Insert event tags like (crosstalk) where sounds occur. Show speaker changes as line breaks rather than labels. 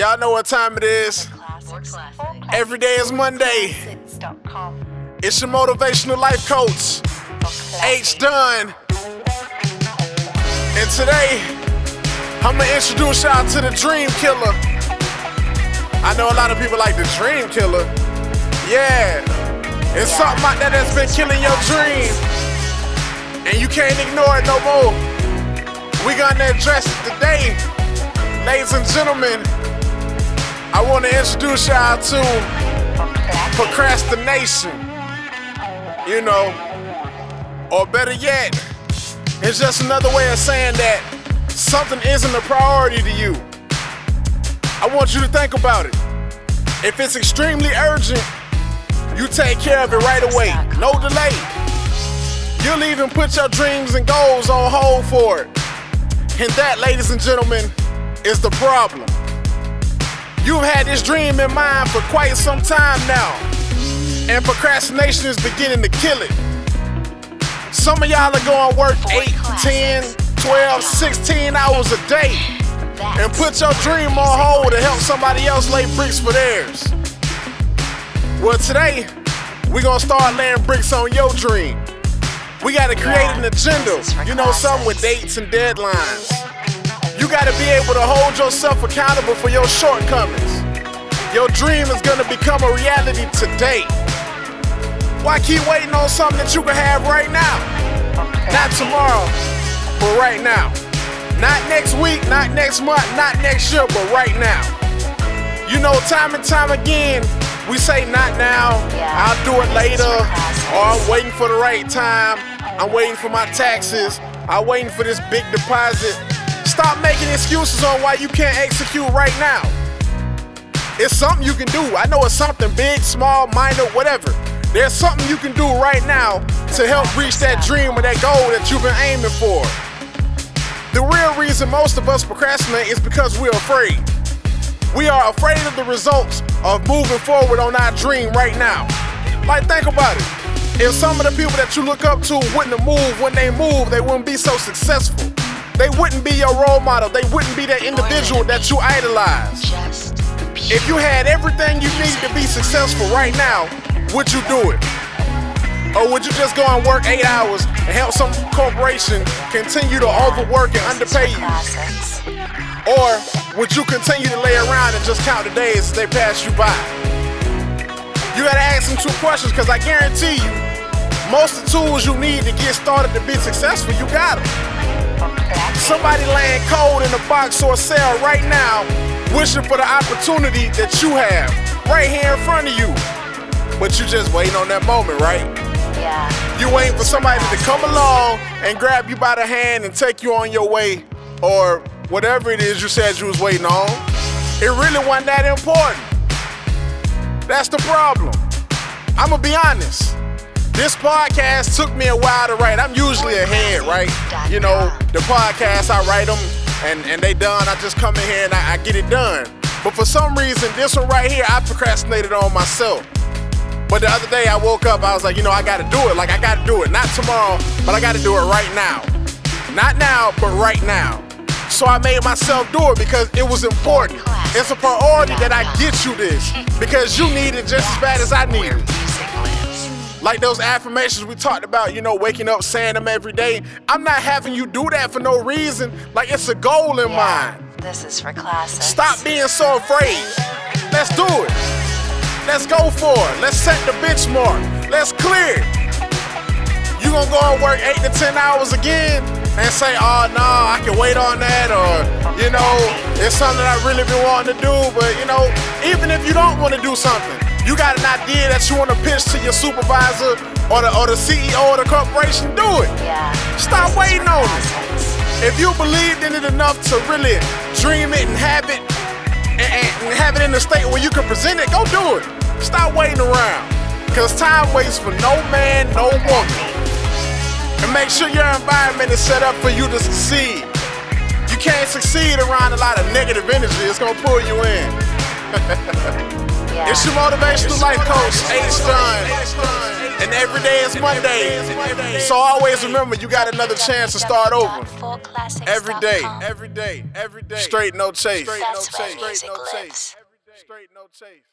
Y'all know what time it is. Every day is Monday. It's your motivational life coach, H Dunn. And today, I'm gonna introduce y'all to the Dream Killer. I know a lot of people like the Dream Killer. Yeah, it's something like that that's been killing your dream. And you can't ignore it no more. We gonna address it today. Ladies and gentlemen, I wanna introduce y'all to procrastination. You know, or better yet, it's just another way of saying that something isn't a priority to you. I want you to think about it. If it's extremely urgent, you take care of it right away, no delay. You'll even put your dreams and goals on hold for it. And that, ladies and gentlemen, is the problem. You've had this dream in mind for quite some time now, and procrastination is beginning to kill it. Some of y'all are going to work 8, 10, 12, 16 hours a day and put your dream on hold to help somebody else lay bricks for theirs. Well, today, we're gonna start laying bricks on your dream. We gotta create an agenda, you know, something with dates and deadlines. You gotta be able to hold yourself accountable for your shortcomings. Your dream is gonna become a reality today. Why keep waiting on something that you can have right now? Not tomorrow, but right now. Not next week, not next month, not next year, but right now. You know, time and time again, we say not now, I'll do it later, or oh, I'm waiting for the right time, I'm waiting for my taxes, I'm waiting for this big deposit. Stop making excuses on why you can't execute right now. It's something you can do. I know it's something big, small, minor, whatever. There's something you can do right now to help reach that dream or that goal that you've been aiming for. The real reason most of us procrastinate is because we're afraid. We are afraid of the results of moving forward on our dream right now. Like, think about it. If some of the people that you look up to wouldn't have moved when they moved, they wouldn't be so successful. They wouldn't be your role model. They wouldn't be that individual that you idolize. If you had everything you need to be successful right now, would you do it? Or would you just go and work eight hours and help some corporation continue to overwork and underpay you? Or would you continue to lay around and just count the days as they pass you by? You gotta ask them two questions because I guarantee you, most of the tools you need to get started to be successful, you got them. Somebody laying cold in a box or a cell right now, wishing for the opportunity that you have right here in front of you. But you just waiting on that moment, right?
Yeah.
You waiting for somebody to come along and grab you by the hand and take you on your way, or whatever it is you said you was waiting on. It really wasn't that important. That's the problem. I'ma be honest. This podcast took me a while to write. I'm usually ahead, right? You know, the podcasts, I write them and, and they done. I just come in here and I, I get it done. But for some reason, this one right here, I procrastinated on myself. But the other day I woke up, I was like, you know, I gotta do it. Like, I gotta do it. Not tomorrow, but I gotta do it right now. Not now, but right now. So I made myself do it because it was important. It's a priority that I get you this because you need it just as bad as I need it. Like those affirmations we talked about, you know, waking up saying them every day. I'm not having you do that for no reason. Like it's a goal in mind.
This is for classics.
Stop being so afraid. Let's do it. Let's go for it. Let's set the benchmark. Let's clear it. You gonna go and work eight to ten hours again and say, ah, oh no, I can wait on that, or you know, it's something I really been wanting to do. But you know, even if you don't want to do something, you got an idea that you want to pitch to your supervisor or the or the CEO of the corporation, do it.
Yeah.
Stop waiting on it. If you believed in it enough to really dream it and have it and, and- have it in a state where you can present it, go do it. Stop waiting around. Cause time waits for no man, no woman. And make sure your environment is set up for you to succeed. You can't succeed around a lot of negative energy, it's gonna pull you in. (laughs)
Yeah.
It's your motivational life coach, H. John. And every day is Monday. So always remember you got another chance to start over. Every day, every day, every day. Straight no chase. Straight no chase. Straight no chase. Straight no chase.